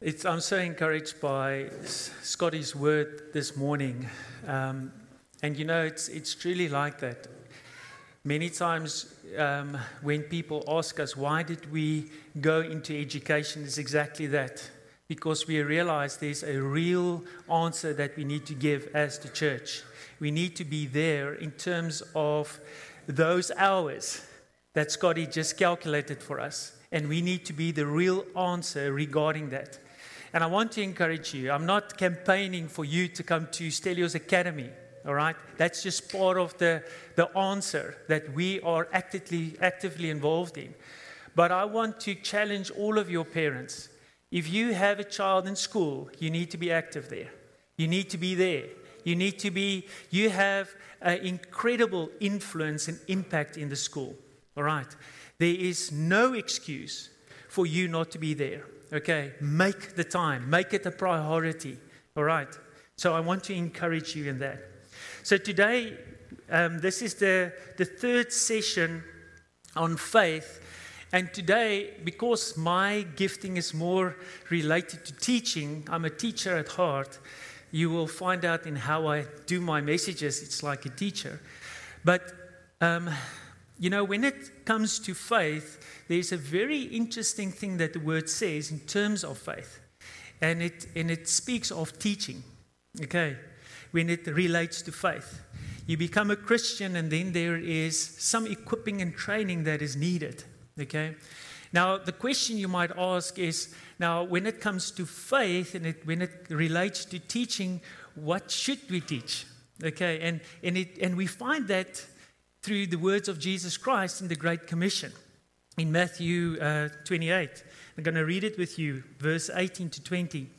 It's, I'm so encouraged by Scotty's word this morning. Um, and you know, it's, it's truly like that. Many times um, when people ask us, why did we go into education, it's exactly that. Because we realize there's a real answer that we need to give as the church. We need to be there in terms of those hours that Scotty just calculated for us. And we need to be the real answer regarding that. And I want to encourage you. I'm not campaigning for you to come to Stelios Academy. All right? That's just part of the, the answer that we are actively, actively involved in. But I want to challenge all of your parents. If you have a child in school, you need to be active there. You need to be there. You need to be, you have an incredible influence and impact in the school. All right? There is no excuse for you not to be there. Okay, make the time, make it a priority. All right. So I want to encourage you in that. So today, um, this is the, the third session on faith. And today, because my gifting is more related to teaching, I'm a teacher at heart. You will find out in how I do my messages, it's like a teacher. But, um, you know, when it comes to faith, there's a very interesting thing that the word says in terms of faith. And it, and it speaks of teaching, okay, when it relates to faith. You become a Christian, and then there is some equipping and training that is needed, okay? Now, the question you might ask is now, when it comes to faith and it, when it relates to teaching, what should we teach? Okay, and, and, it, and we find that through the words of Jesus Christ in the Great Commission in Matthew uh, 28. I'm going to read it with you, verse 18 to 20.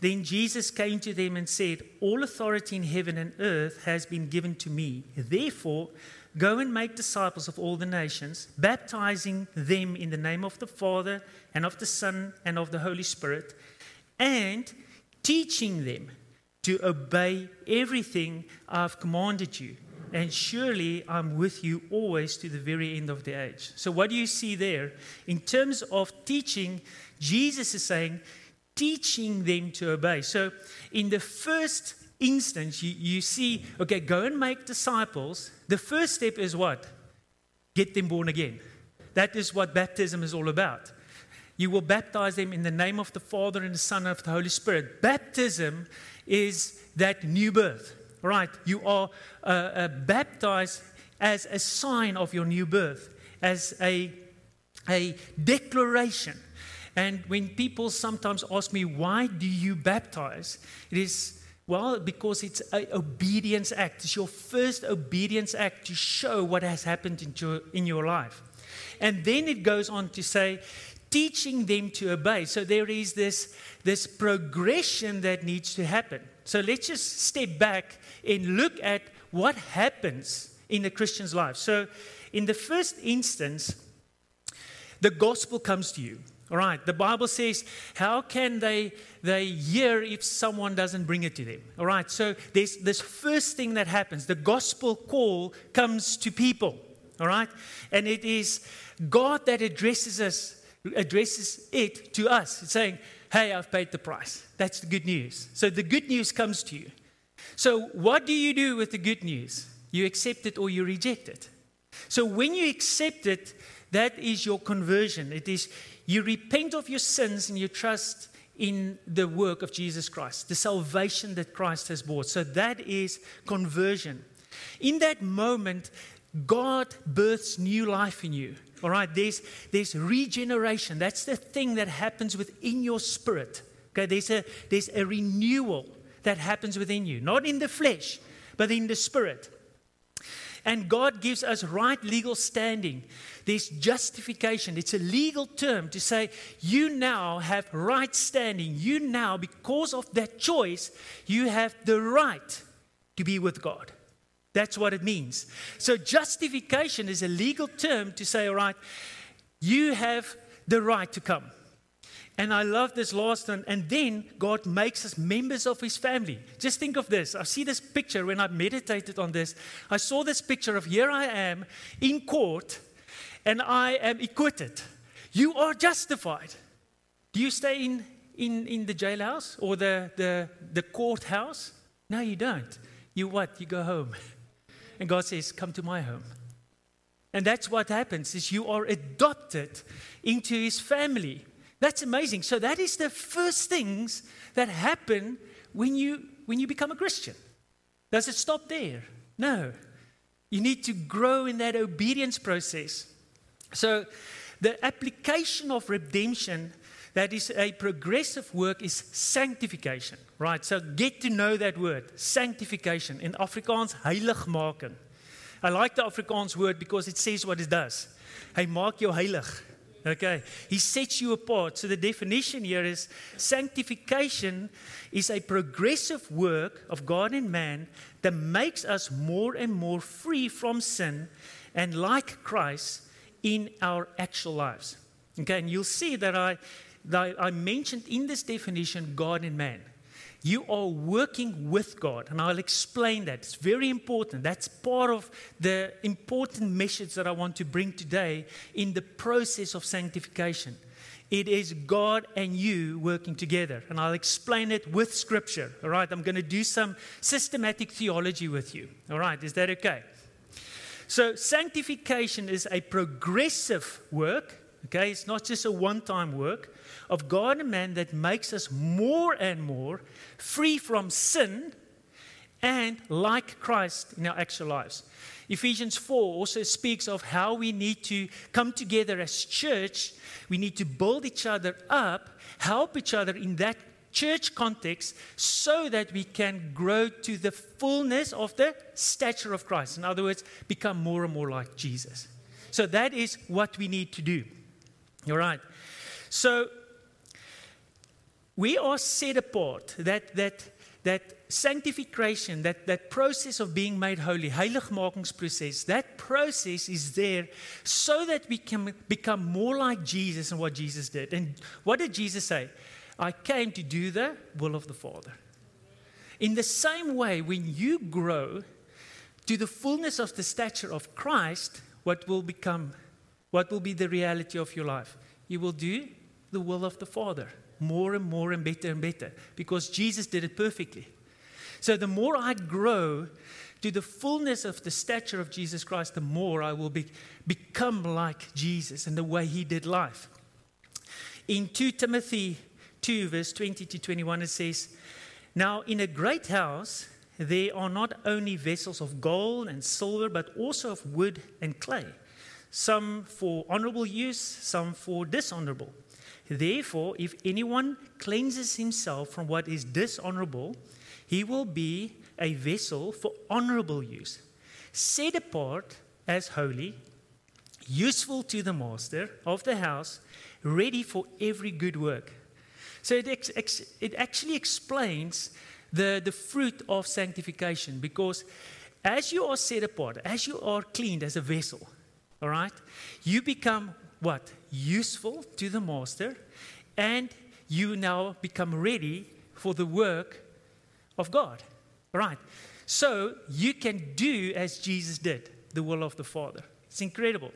Then Jesus came to them and said, All authority in heaven and earth has been given to me. Therefore, go and make disciples of all the nations, baptizing them in the name of the Father and of the Son and of the Holy Spirit, and teaching them to obey everything I've commanded you and surely I'm with you always to the very end of the age. So, what do you see there? In terms of teaching, Jesus is saying, teaching them to obey. So, in the first instance, you, you see, okay, go and make disciples. The first step is what? Get them born again. That is what baptism is all about. You will baptize them in the name of the Father and the Son and of the Holy Spirit. Baptism is that new birth right? You are uh, uh, baptized as a sign of your new birth, as a, a declaration. And when people sometimes ask me, why do you baptize? It is, well, because it's an obedience act. It's your first obedience act to show what has happened in your, in your life. And then it goes on to say, teaching them to obey. So there is this, this progression that needs to happen. So let's just step back and look at what happens in a Christian's life. So, in the first instance, the gospel comes to you. All right, the Bible says, how can they, they hear if someone doesn't bring it to them? All right, so there's this first thing that happens. The gospel call comes to people. All right, and it is God that addresses us, addresses it to us. Saying, hey, I've paid the price. That's the good news. So the good news comes to you. So, what do you do with the good news? You accept it or you reject it. So, when you accept it, that is your conversion. It is you repent of your sins and you trust in the work of Jesus Christ, the salvation that Christ has brought. So, that is conversion. In that moment, God births new life in you. All right, there's, there's regeneration. That's the thing that happens within your spirit. Okay, there's a, there's a renewal that happens within you, not in the flesh, but in the spirit. And God gives us right legal standing. There's justification. It's a legal term to say you now have right standing. You now, because of that choice, you have the right to be with God. That's what it means. So, justification is a legal term to say, all right, you have the right to come. And I love this last one. And then God makes us members of his family. Just think of this. I see this picture when I meditated on this. I saw this picture of here I am in court and I am acquitted. You are justified. Do you stay in, in, in the jailhouse or the, the, the courthouse? No, you don't. You what? You go home. And God says, Come to my home. And that's what happens is you are adopted into his family. That's amazing. So that is the first things that happen when you when you become a Christian. Does it stop there? No. You need to grow in that obedience process. So the application of redemption that is a progressive work is sanctification, right? So get to know that word, sanctification. In Afrikaans, heiligmaking. I like the Afrikaans word because it says what it does. Hy maak jou heilig. Okay. He sets you apart. So the definition here is sanctification is a progressive work of God and man that makes us more and more free from sin and like Christ in our actual lives. Okay, and you'll see that I I mentioned in this definition God and man. You are working with God, and I'll explain that. It's very important. That's part of the important message that I want to bring today in the process of sanctification. It is God and you working together, and I'll explain it with scripture. All right, I'm going to do some systematic theology with you. All right, is that okay? So, sanctification is a progressive work, okay? It's not just a one time work of God and man that makes us more and more free from sin and like Christ in our actual lives. Ephesians 4 also speaks of how we need to come together as church. We need to build each other up, help each other in that church context so that we can grow to the fullness of the stature of Christ. In other words, become more and more like Jesus. So that is what we need to do. All right. So we are set apart. That, that, that sanctification, that, that process of being made holy, heiligmakingsproses, that process is there so that we can become more like Jesus and what Jesus did. And what did Jesus say? I came to do the will of the Father. In the same way, when you grow to the fullness of the stature of Christ, what will become, what will be the reality of your life? You will do the will of the Father more and more and better and better because Jesus did it perfectly. So the more I grow to the fullness of the stature of Jesus Christ, the more I will be, become like Jesus and the way he did life. In 2 Timothy 2, verse 20 to 21, it says, Now in a great house there are not only vessels of gold and silver, but also of wood and clay, some for honorable use, some for dishonorable. Therefore, if anyone cleanses himself from what is dishonorable, he will be a vessel for honorable use, set apart as holy, useful to the master of the house, ready for every good work. So it, ex- ex- it actually explains the, the fruit of sanctification because as you are set apart, as you are cleaned as a vessel, all right, you become what? Useful to the master, and you now become ready for the work of God. Right. So you can do as Jesus did, the will of the Father. It's incredible.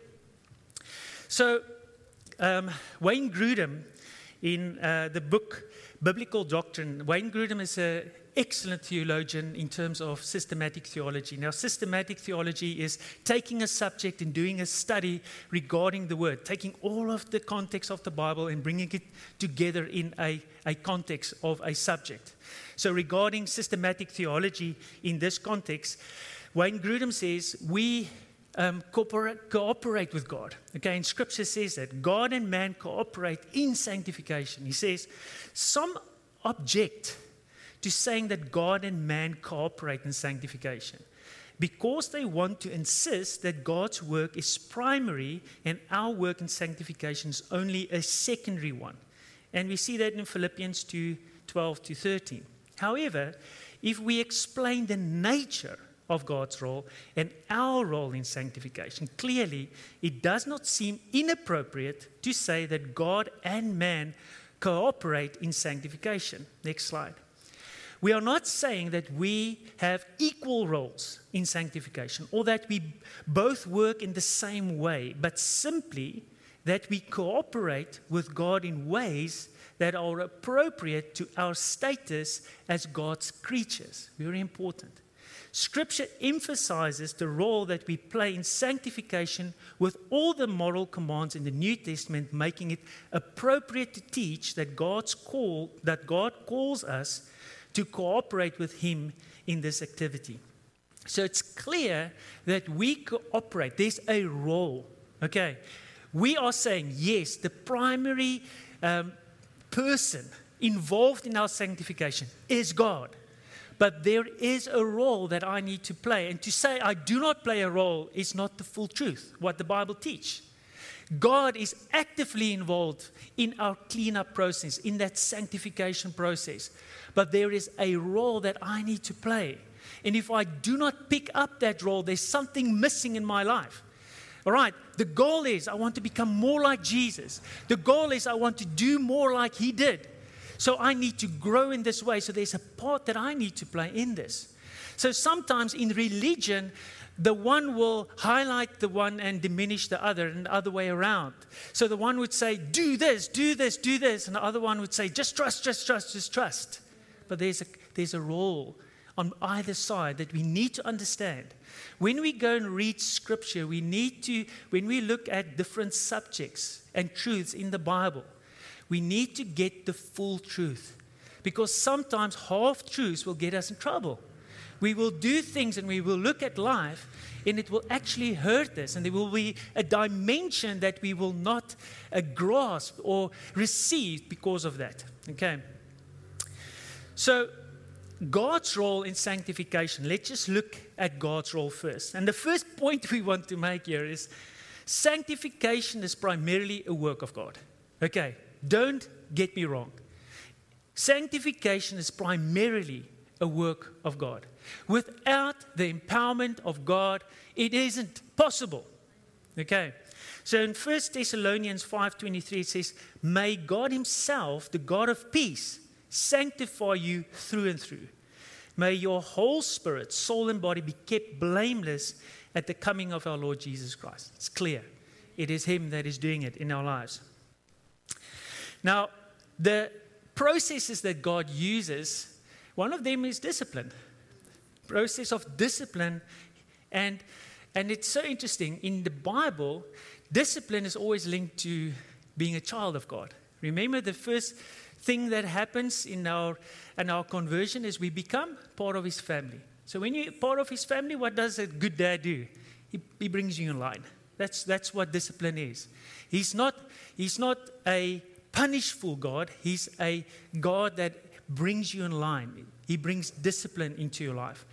So um, Wayne Grudem, in uh, the book Biblical Doctrine, Wayne Grudem is a excellent theologian in terms of systematic theology. Now, systematic theology is taking a subject and doing a study regarding the word, taking all of the context of the Bible and bringing it together in a, a context of a subject. So, regarding systematic theology in this context, Wayne Grudem says we um, cooperate, cooperate, with God. Okay, and Scripture says that God and man cooperate in sanctification. He says some object to saying that God and man cooperate in sanctification because they want to insist that God's work is primary and our work in sanctification is only a secondary one. And we see that in Philippians 2 12 to 13. However, if we explain the nature of God's role and our role in sanctification, clearly it does not seem inappropriate to say that God and man cooperate in sanctification. Next slide. We are not saying that we have equal roles in sanctification or that we both work in the same way, but simply that we cooperate with God in ways that are appropriate to our status as God's creatures. Very important. Scripture emphasizes the role that we play in sanctification with all the moral commands in the New Testament, making it appropriate to teach that God's call that God calls us to cooperate with Him in this activity. So it's clear that we cooperate. There's a role. Okay, we are saying yes. The primary um, person involved in our sanctification is God. But there is a role that I need to play. And to say I do not play a role is not the full truth, what the Bible teaches. God is actively involved in our cleanup process, in that sanctification process. But there is a role that I need to play. And if I do not pick up that role, there's something missing in my life. All right, the goal is I want to become more like Jesus. The goal is I want to do more like he did. So I need to grow in this way. So there's a part that I need to play in this. So sometimes in religion, the one will highlight the one and diminish the other, and the other way around. So the one would say, Do this, do this, do this. And the other one would say, Just trust, just trust, just trust. But there's a, there's a role on either side that we need to understand. When we go and read scripture, we need to, when we look at different subjects and truths in the Bible, we need to get the full truth because sometimes half truths will get us in trouble. We will do things and we will look at life and it will actually hurt us, and there will be a dimension that we will not uh, grasp or receive because of that. Okay? So, God's role in sanctification, let's just look at God's role first. And the first point we want to make here is sanctification is primarily a work of God. Okay? Don't get me wrong. Sanctification is primarily a work of God. Without the empowerment of God, it isn't possible. Okay. So in 1 Thessalonians 5:23 it says, "May God himself, the God of peace, sanctify you through and through. May your whole spirit, soul and body be kept blameless at the coming of our Lord Jesus Christ." It's clear. It is him that is doing it in our lives. Now, the processes that God uses, one of them is discipline. Process of discipline. And, and it's so interesting. In the Bible, discipline is always linked to being a child of God. Remember, the first thing that happens in our, in our conversion is we become part of His family. So, when you're part of His family, what does a good dad do? He, he brings you in line. That's, that's what discipline is. He's not, he's not a punishful God, He's a God that brings you in line. He brings discipline into your life.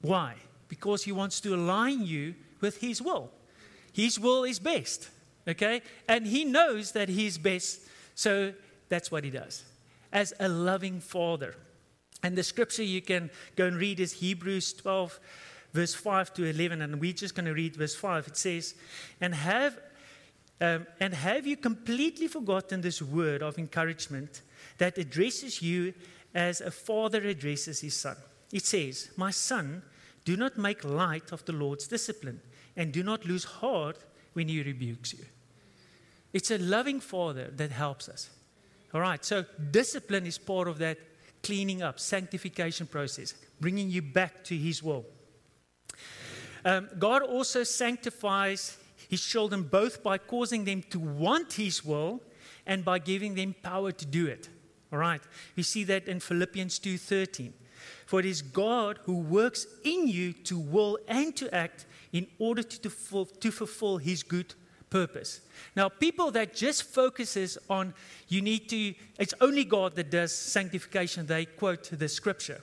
Why? Because He wants to align you with His will. His will is best, okay? And He knows that He's best, so that's what He does. As a loving Father. And the scripture you can go and read is Hebrews 12, verse 5 to 11, and we're just going to read verse 5. It says, And have um, and have you completely forgotten this word of encouragement that addresses you as a father addresses his son? It says, My son, do not make light of the Lord's discipline, and do not lose heart when he rebukes you. It's a loving father that helps us. All right, so discipline is part of that cleaning up, sanctification process, bringing you back to his will. Um, God also sanctifies his children both by causing them to want his will and by giving them power to do it. All right. We see that in Philippians 2:13. For it is God who works in you to will and to act in order to, to, to fulfill his good purpose. Now, people that just focuses on you need to, it's only God that does sanctification, they quote the scripture.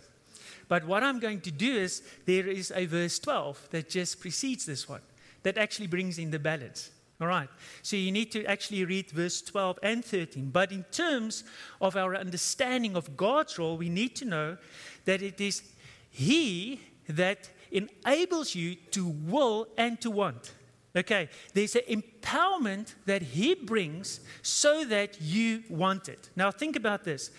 But what I'm going to do is there is a verse 12 that just precedes this one that actually brings in the balance. All right. So you need to actually read verse 12 and 13. But in terms of our understanding of God's role, we need to know that it is He that enables you to will and to want. Okay, there's an empowerment that He brings so that you want it. Now, think about this.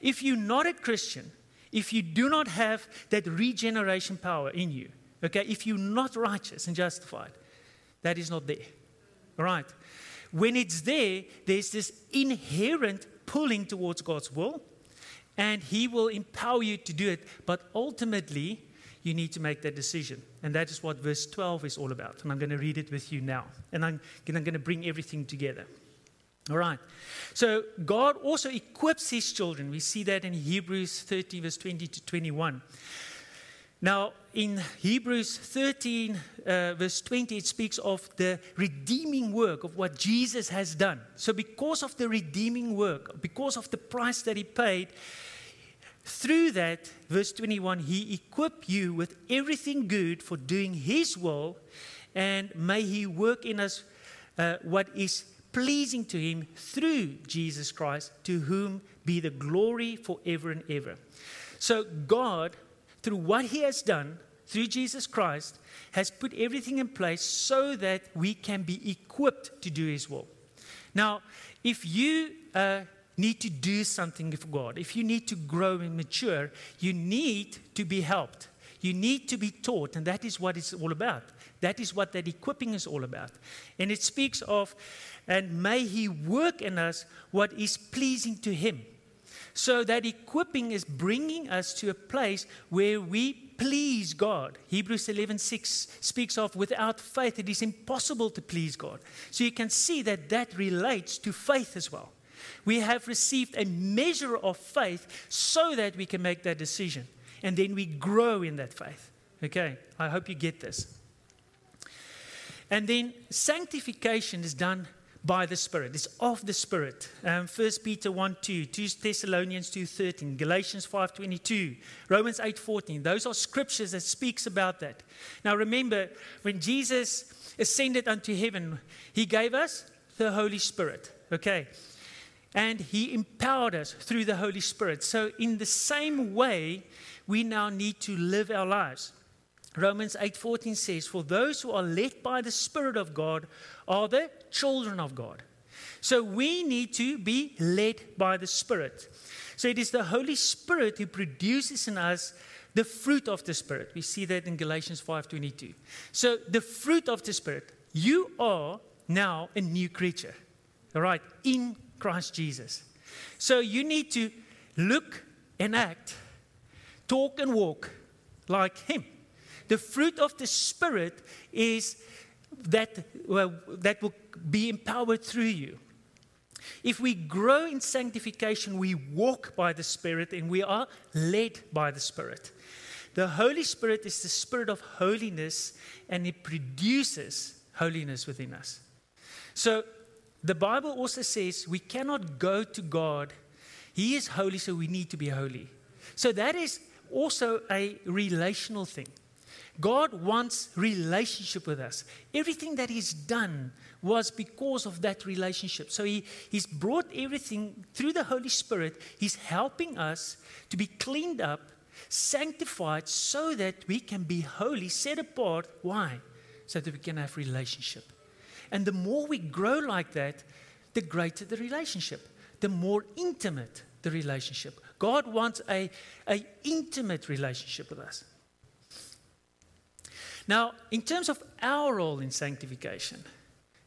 If you're not a Christian, if you do not have that regeneration power in you, okay, if you're not righteous and justified, that is not there. Right. When it's there, there's this inherent pulling towards God's will, and He will empower you to do it. But ultimately, you need to make that decision. And that is what verse 12 is all about. And I'm going to read it with you now. And I'm, I'm going to bring everything together. All right. So God also equips his children. We see that in Hebrews 30, verse 20 to 21. Now, in Hebrews 13, uh, verse 20, it speaks of the redeeming work of what Jesus has done. So, because of the redeeming work, because of the price that he paid, through that, verse 21, he equipped you with everything good for doing his will, and may he work in us uh, what is pleasing to him through Jesus Christ, to whom be the glory forever and ever. So, God, through what he has done, through Jesus Christ, has put everything in place so that we can be equipped to do his will. Now, if you uh, need to do something for God, if you need to grow and mature, you need to be helped. You need to be taught, and that is what it's all about. That is what that equipping is all about. And it speaks of, and may He work in us what is pleasing to Him. So that equipping is bringing us to a place where we please God. Hebrews 11:6 speaks of without faith it is impossible to please God. So you can see that that relates to faith as well. We have received a measure of faith so that we can make that decision and then we grow in that faith. Okay? I hope you get this. And then sanctification is done by the Spirit. It's of the Spirit. Um, 1 Peter 1 2, 2 Thessalonians 2 13, Galatians 5 22, Romans 8 14. Those are scriptures that speaks about that. Now remember, when Jesus ascended unto heaven, he gave us the Holy Spirit. Okay? And he empowered us through the Holy Spirit. So in the same way, we now need to live our lives. Romans 8:14 says, "For those who are led by the Spirit of God are the children of God." So we need to be led by the Spirit. So it is the Holy Spirit who produces in us the fruit of the Spirit. We see that in Galatians 5:22. So the fruit of the Spirit, you are now a new creature. All right, in Christ Jesus. So you need to look and act, talk and walk like him. The fruit of the Spirit is that, well, that will be empowered through you. If we grow in sanctification, we walk by the Spirit and we are led by the Spirit. The Holy Spirit is the Spirit of holiness and it produces holiness within us. So the Bible also says we cannot go to God. He is holy, so we need to be holy. So that is also a relational thing. God wants relationship with us. Everything that He's done was because of that relationship. So he, He's brought everything through the Holy Spirit. He's helping us to be cleaned up, sanctified, so that we can be holy, set apart. Why? So that we can have relationship. And the more we grow like that, the greater the relationship, the more intimate the relationship. God wants a, a intimate relationship with us. Now, in terms of our role in sanctification,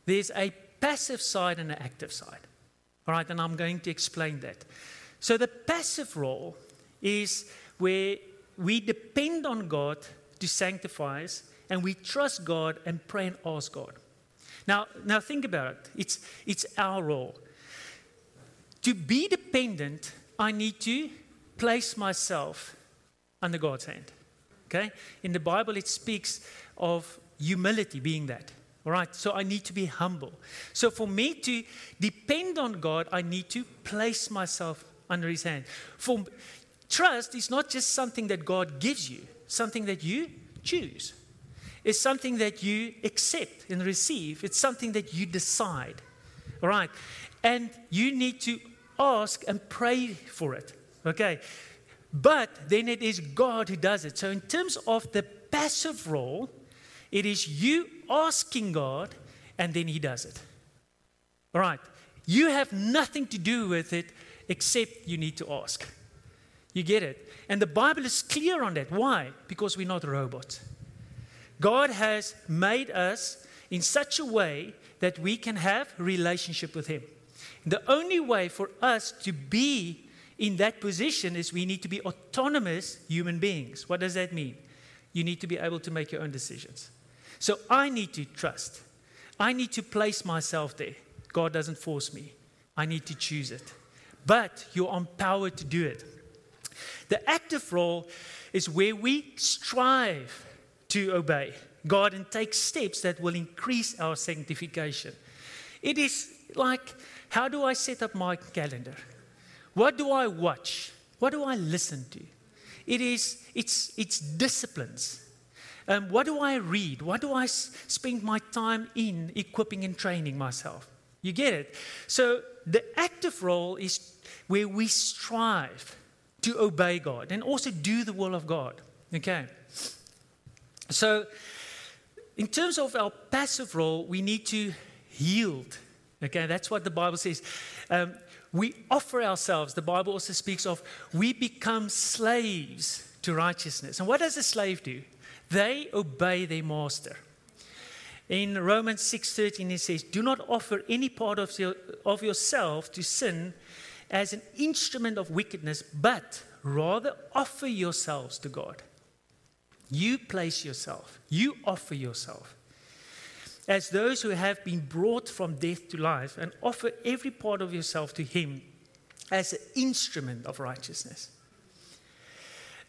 there's a passive side and an active side. All right, and I'm going to explain that. So, the passive role is where we depend on God to sanctify us and we trust God and pray and ask God. Now, now think about it. It's, it's our role. To be dependent, I need to place myself under God's hand. Okay? In the Bible, it speaks of humility being that. All right? So I need to be humble. So for me to depend on God, I need to place myself under His hand. For trust is not just something that God gives you, something that you choose. It's something that you accept and receive. It's something that you decide. All right? And you need to ask and pray for it. Okay? But then it is God who does it. So, in terms of the passive role, it is you asking God and then He does it. All right. You have nothing to do with it except you need to ask. You get it? And the Bible is clear on that. Why? Because we're not robots. God has made us in such a way that we can have relationship with Him. The only way for us to be in that position is we need to be autonomous human beings. What does that mean? You need to be able to make your own decisions. So I need to trust. I need to place myself there. God doesn't force me. I need to choose it. But you're empowered to do it. The active role is where we strive to obey God and take steps that will increase our sanctification. It is like, how do I set up my calendar? What do I watch? What do I listen to? It is, it's, it's disciplines. Um, what do I read? What do I s- spend my time in equipping and training myself? You get it? So the active role is where we strive to obey God and also do the will of God. Okay? So, in terms of our passive role, we need to yield. Okay, that's what the Bible says. Um, we offer ourselves. The Bible also speaks of we become slaves to righteousness. And what does a slave do? They obey their master. In Romans 6:13 it says, "Do not offer any part of, your, of yourself to sin as an instrument of wickedness, but rather offer yourselves to God." You place yourself, you offer yourself as those who have been brought from death to life and offer every part of yourself to Him as an instrument of righteousness.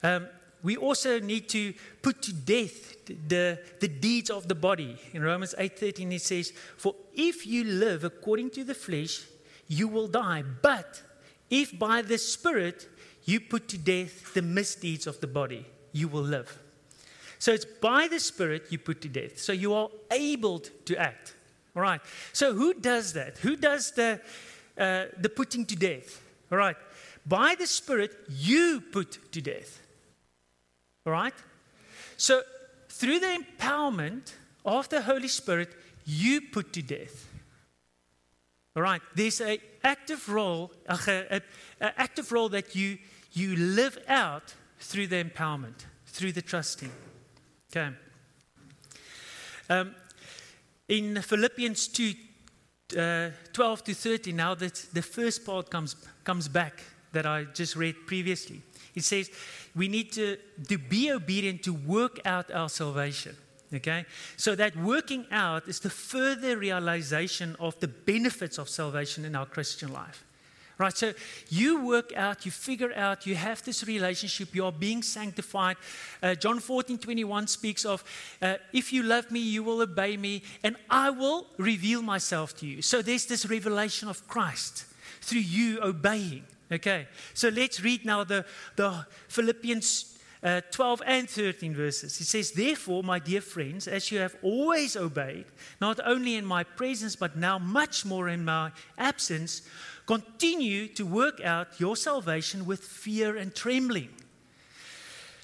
Um, we also need to put to death the, the deeds of the body. In Romans 8:13 it says, "For if you live according to the flesh, you will die. But if by the Spirit you put to death the misdeeds of the body, you will live." So it's by the Spirit you put to death. So you are able to act. All right. So who does that? Who does the, uh, the putting to death? All right. By the Spirit, you put to death. All right. So through the empowerment of the Holy Spirit, you put to death. All right. There's an active role, an active role that you, you live out through the empowerment, through the trusting. Okay. Um, in Philippians 2 uh, 12 to 13, now that the first part comes, comes back that I just read previously, it says we need to, to be obedient to work out our salvation. Okay? So that working out is the further realization of the benefits of salvation in our Christian life. Right, so you work out, you figure out, you have this relationship, you are being sanctified. Uh, John 14, 21 speaks of, uh, if you love me, you will obey me, and I will reveal myself to you. So there's this revelation of Christ through you obeying. Okay, so let's read now the, the Philippians uh, 12 and 13 verses. It says, Therefore, my dear friends, as you have always obeyed, not only in my presence, but now much more in my absence, Continue to work out your salvation with fear and trembling.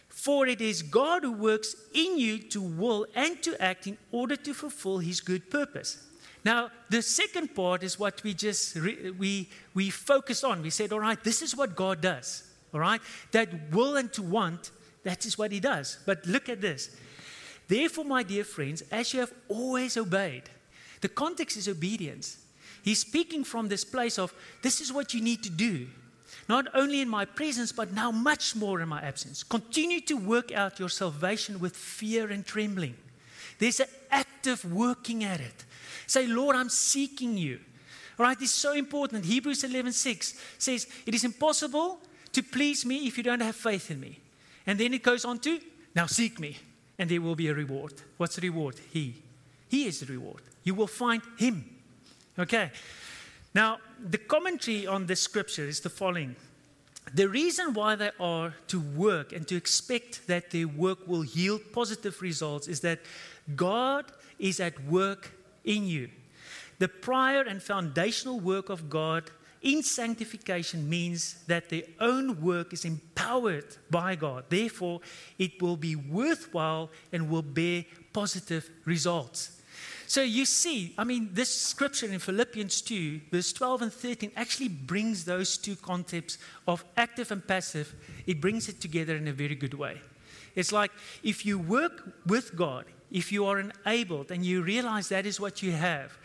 For it is God who works in you to will and to act in order to fulfill his good purpose. Now, the second part is what we just re- we we focused on. We said, all right, this is what God does. All right? That will and to want, that is what he does. But look at this. Therefore, my dear friends, as you have always obeyed, the context is obedience. He's speaking from this place of this is what you need to do. Not only in my presence, but now much more in my absence. Continue to work out your salvation with fear and trembling. There's an active working at it. Say, Lord, I'm seeking you. Right, this is so important. Hebrews 11:6 says, It is impossible to please me if you don't have faith in me. And then it goes on to, Now seek me, and there will be a reward. What's the reward? He. He is the reward. You will find Him. Okay. Now, the commentary on this scripture is the following. The reason why they are to work and to expect that their work will yield positive results is that God is at work in you. The prior and foundational work of God in sanctification means that their own work is empowered by God. Therefore, it will be worthwhile and will bear positive results. So you see, I mean, this scripture in Philippians 2, verse 12 and 13, actually brings those two concepts of active and passive, it brings it together in a very good way. It's like if you work with God, if you are enabled and you realize that is what you have,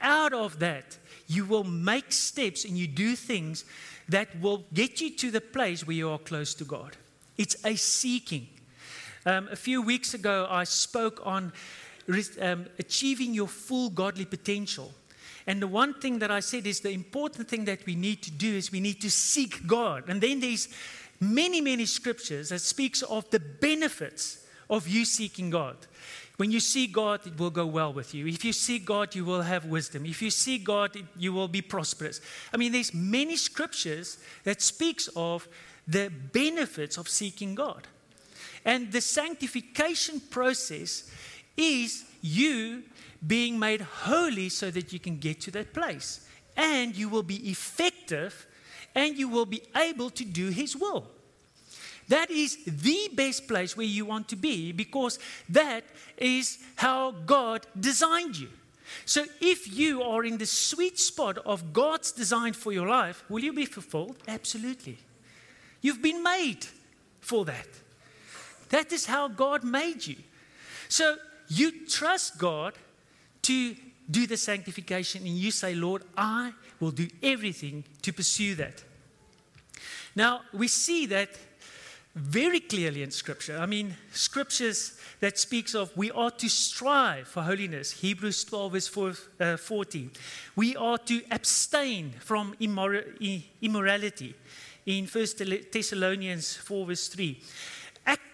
out of that, you will make steps and you do things that will get you to the place where you are close to God. It's a seeking. Um, a few weeks ago, I spoke on um, achieving your full godly potential. And the one thing that I said is the important thing that we need to do is we need to seek God. And then there's many, many scriptures that speaks of the benefits of you seeking God. When you seek God, it will go well with you. If you seek God, you will have wisdom. If you seek God, you will be prosperous. I mean, there's many scriptures that speaks of the benefits of seeking God. And the sanctification process is you being made holy so that you can get to that place. And you will be effective and you will be able to do His will. That is the best place where you want to be because that is how God designed you. So, if you are in the sweet spot of God's design for your life, will you be fulfilled? Absolutely. You've been made for that. That is how God made you. So, you trust God to do the sanctification, and you say, Lord, I will do everything to pursue that. Now, we see that very clearly in Scripture. I mean, Scriptures that speaks of we are to strive for holiness. Hebrews 12 verse 4, uh, 14. We are to abstain from immor- immorality. In 1 Thessalonians 4 verse 3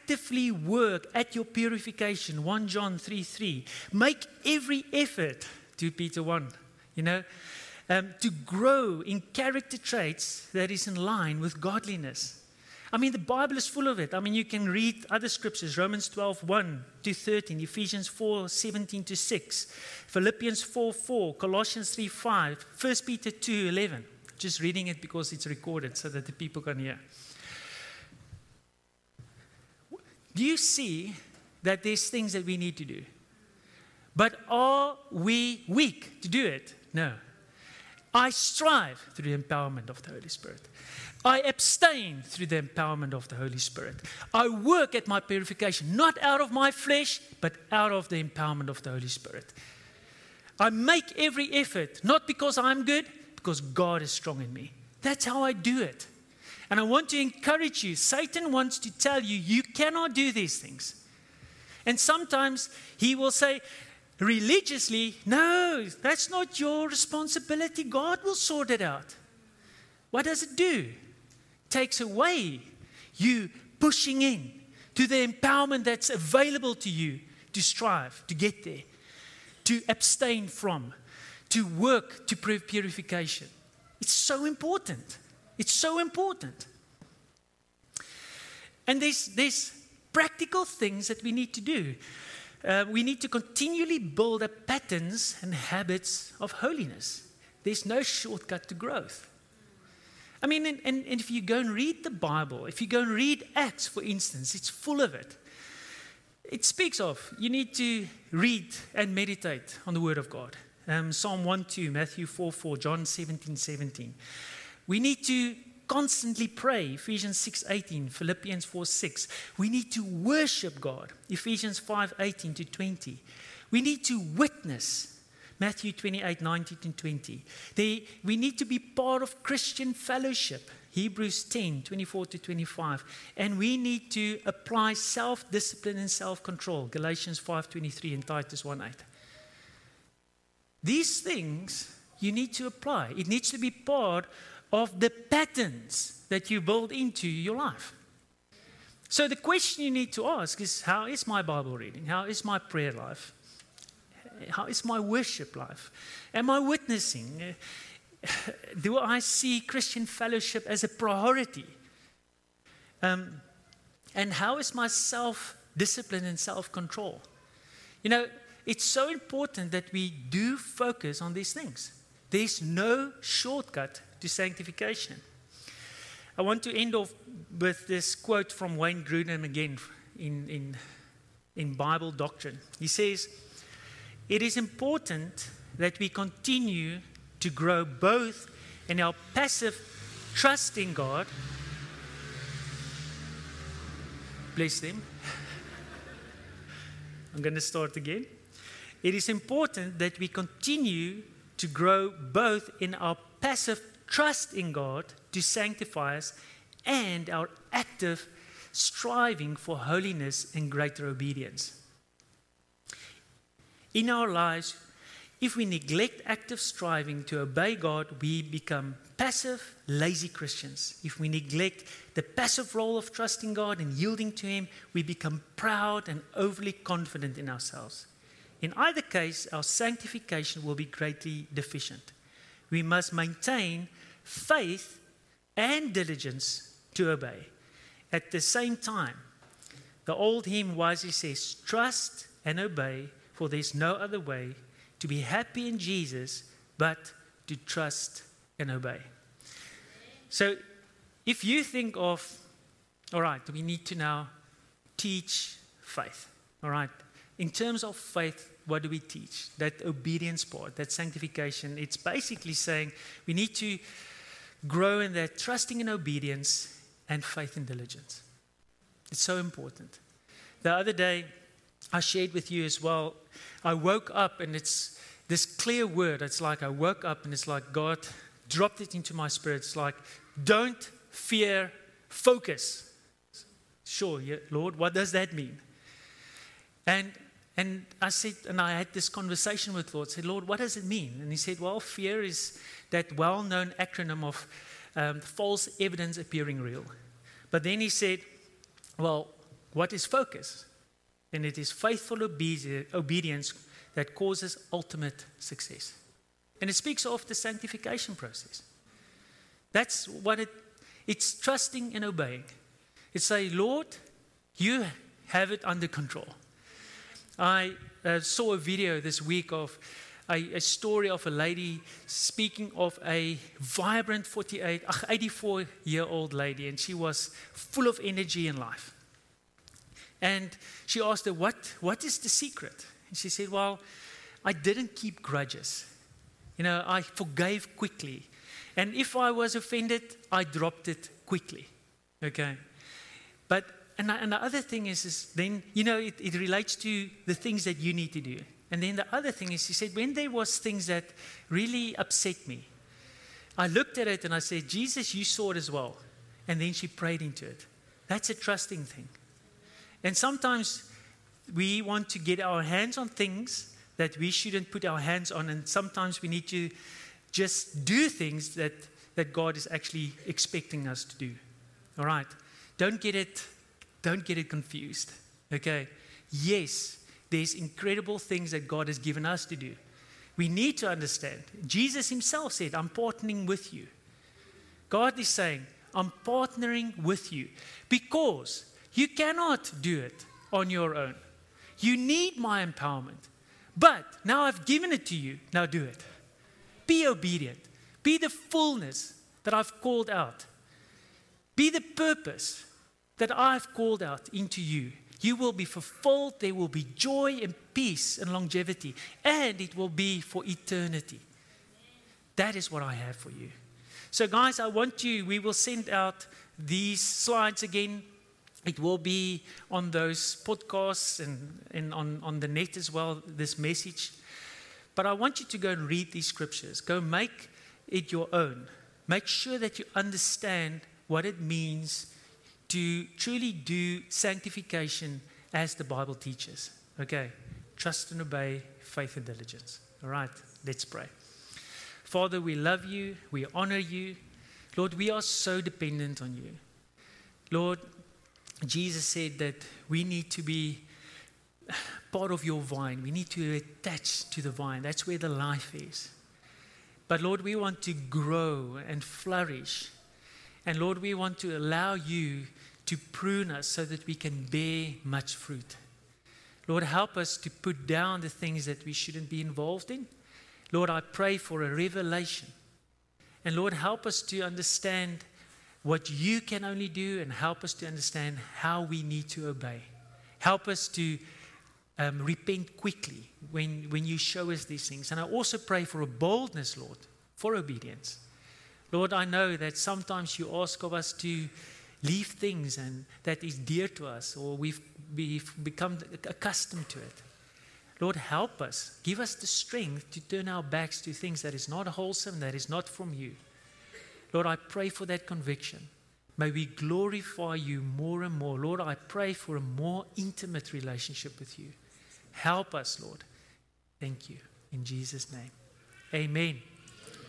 actively work at your purification 1 john 3 3 make every effort 2 peter 1 you know um, to grow in character traits that is in line with godliness I mean, the Bible is full of it. I mean, you can read other scriptures Romans 12, 1 to 13, Ephesians 4, 17 to 6, Philippians 4, 4, Colossians 3, 5, 1 Peter 2, 11. Just reading it because it's recorded so that the people can hear. Do you see that there's things that we need to do? But are we weak to do it? No. I strive through the empowerment of the Holy Spirit. I abstain through the empowerment of the Holy Spirit. I work at my purification, not out of my flesh, but out of the empowerment of the Holy Spirit. I make every effort, not because I'm good, because God is strong in me. That's how I do it. And I want to encourage you. Satan wants to tell you, you cannot do these things. And sometimes he will say, religiously, no, that's not your responsibility. God will sort it out. What does it do? It takes away you pushing in to the empowerment that's available to you to strive, to get there, to abstain from, to work to prove purification. It's so important. It's so important. And there's, there's practical things that we need to do. Uh, we need to continually build up patterns and habits of holiness. There's no shortcut to growth. I mean, and, and, and, if you go and read the Bible, if you go and read Acts, for instance, it's full of it. It speaks of you need to read and meditate on the Word of God. Um, Psalm 1 2, Matthew 4 4, John 17 17. We need to constantly pray, Ephesians 6.18 Philippians 4 6. We need to worship God, Ephesians 5.18 to 20. We need to witness, Matthew 28, 19 and 20. They, we need to be part of Christian fellowship. Hebrews 10, 24 to 25. And we need to apply self discipline and self control. Galatians 5, 23 and Titus 1, 8. These things you need to apply. It needs to be part of the patterns that you build into your life. So the question you need to ask is how is my Bible reading? How is my prayer life? How is my worship life? Am I witnessing? Do I see Christian fellowship as a priority? Um, and how is my self discipline and self control? You know, it's so important that we do focus on these things. There's no shortcut to sanctification. I want to end off with this quote from Wayne Grudem again in, in, in Bible doctrine. He says, it is important that we continue to grow both in our passive trust in God. Bless them. I'm going to start again. It is important that we continue to grow both in our passive trust in God to sanctify us and our active striving for holiness and greater obedience. In our lives, if we neglect active striving to obey God, we become passive, lazy Christians. If we neglect the passive role of trusting God and yielding to Him, we become proud and overly confident in ourselves. In either case, our sanctification will be greatly deficient. We must maintain faith and diligence to obey. At the same time, the old hymn wisely says, Trust and obey, for there's no other way to be happy in Jesus but to trust and obey. So, if you think of, all right, we need to now teach faith, all right, in terms of faith, what do we teach? That obedience part, that sanctification, it's basically saying we need to grow in that trusting and obedience and faith and diligence. It's so important. The other day, I shared with you as well, I woke up and it's this clear word. It's like I woke up and it's like God dropped it into my spirit. It's like, don't fear, focus. Sure, yeah, Lord, what does that mean? And and I said, and I had this conversation with Lord, said, Lord, what does it mean? And he said, well, fear is that well known acronym of um, false evidence appearing real. But then he said, well, what is focus? And it is faithful obe- obedience that causes ultimate success. And it speaks of the sanctification process. That's what it it's trusting and obeying. It's say, Lord, you have it under control. I uh, saw a video this week of a, a, story of a lady speaking of a vibrant 48, 84 year old lady, and she was full of energy and life. And she asked her, what, what is the secret? And she said, Well, I didn't keep grudges. You know, I forgave quickly. And if I was offended, I dropped it quickly. Okay? But and, and the other thing is, is then, you know, it, it relates to the things that you need to do. And then the other thing is, he said, when there was things that really upset me, I looked at it and I said, Jesus, you saw it as well. And then she prayed into it. That's a trusting thing. And sometimes we want to get our hands on things that we shouldn't put our hands on. And sometimes we need to just do things that, that God is actually expecting us to do. All right? Don't get it don't get it confused. Okay? Yes, there's incredible things that God has given us to do. We need to understand. Jesus himself said, I'm partnering with you. God is saying, I'm partnering with you because you cannot do it on your own. You need my empowerment. But now I've given it to you. Now do it. Be obedient. Be the fullness that I've called out. Be the purpose that I've called out into you. You will be fulfilled. There will be joy and peace and longevity, and it will be for eternity. That is what I have for you. So, guys, I want you, we will send out these slides again. It will be on those podcasts and, and on, on the net as well, this message. But I want you to go and read these scriptures. Go make it your own. Make sure that you understand what it means to truly do sanctification as the Bible teaches. Okay, trust and obey, faith and diligence. All right, let's pray. Father, we love you, we honor you. Lord, we are so dependent on you. Lord, Jesus said that we need to be part of your vine. We need to attach to the vine. That's where the life is. But Lord, we want to grow and flourish. And Lord, we want to allow you to prune us so that we can bear much fruit. Lord, help us to put down the things that we shouldn't be involved in. Lord, I pray for a revelation. And Lord, help us to understand what you can only do and help us to understand how we need to obey. Help us to um, repent quickly when, when you show us these things. And I also pray for a boldness, Lord, for obedience. Lord, I know that sometimes you ask of us to leave things and that is dear to us or we've, we've become accustomed to it. Lord, help us. Give us the strength to turn our backs to things that is not wholesome, that is not from you. Lord, I pray for that conviction. May we glorify you more and more. Lord, I pray for a more intimate relationship with you. Help us, Lord. Thank you. In Jesus' name. Amen.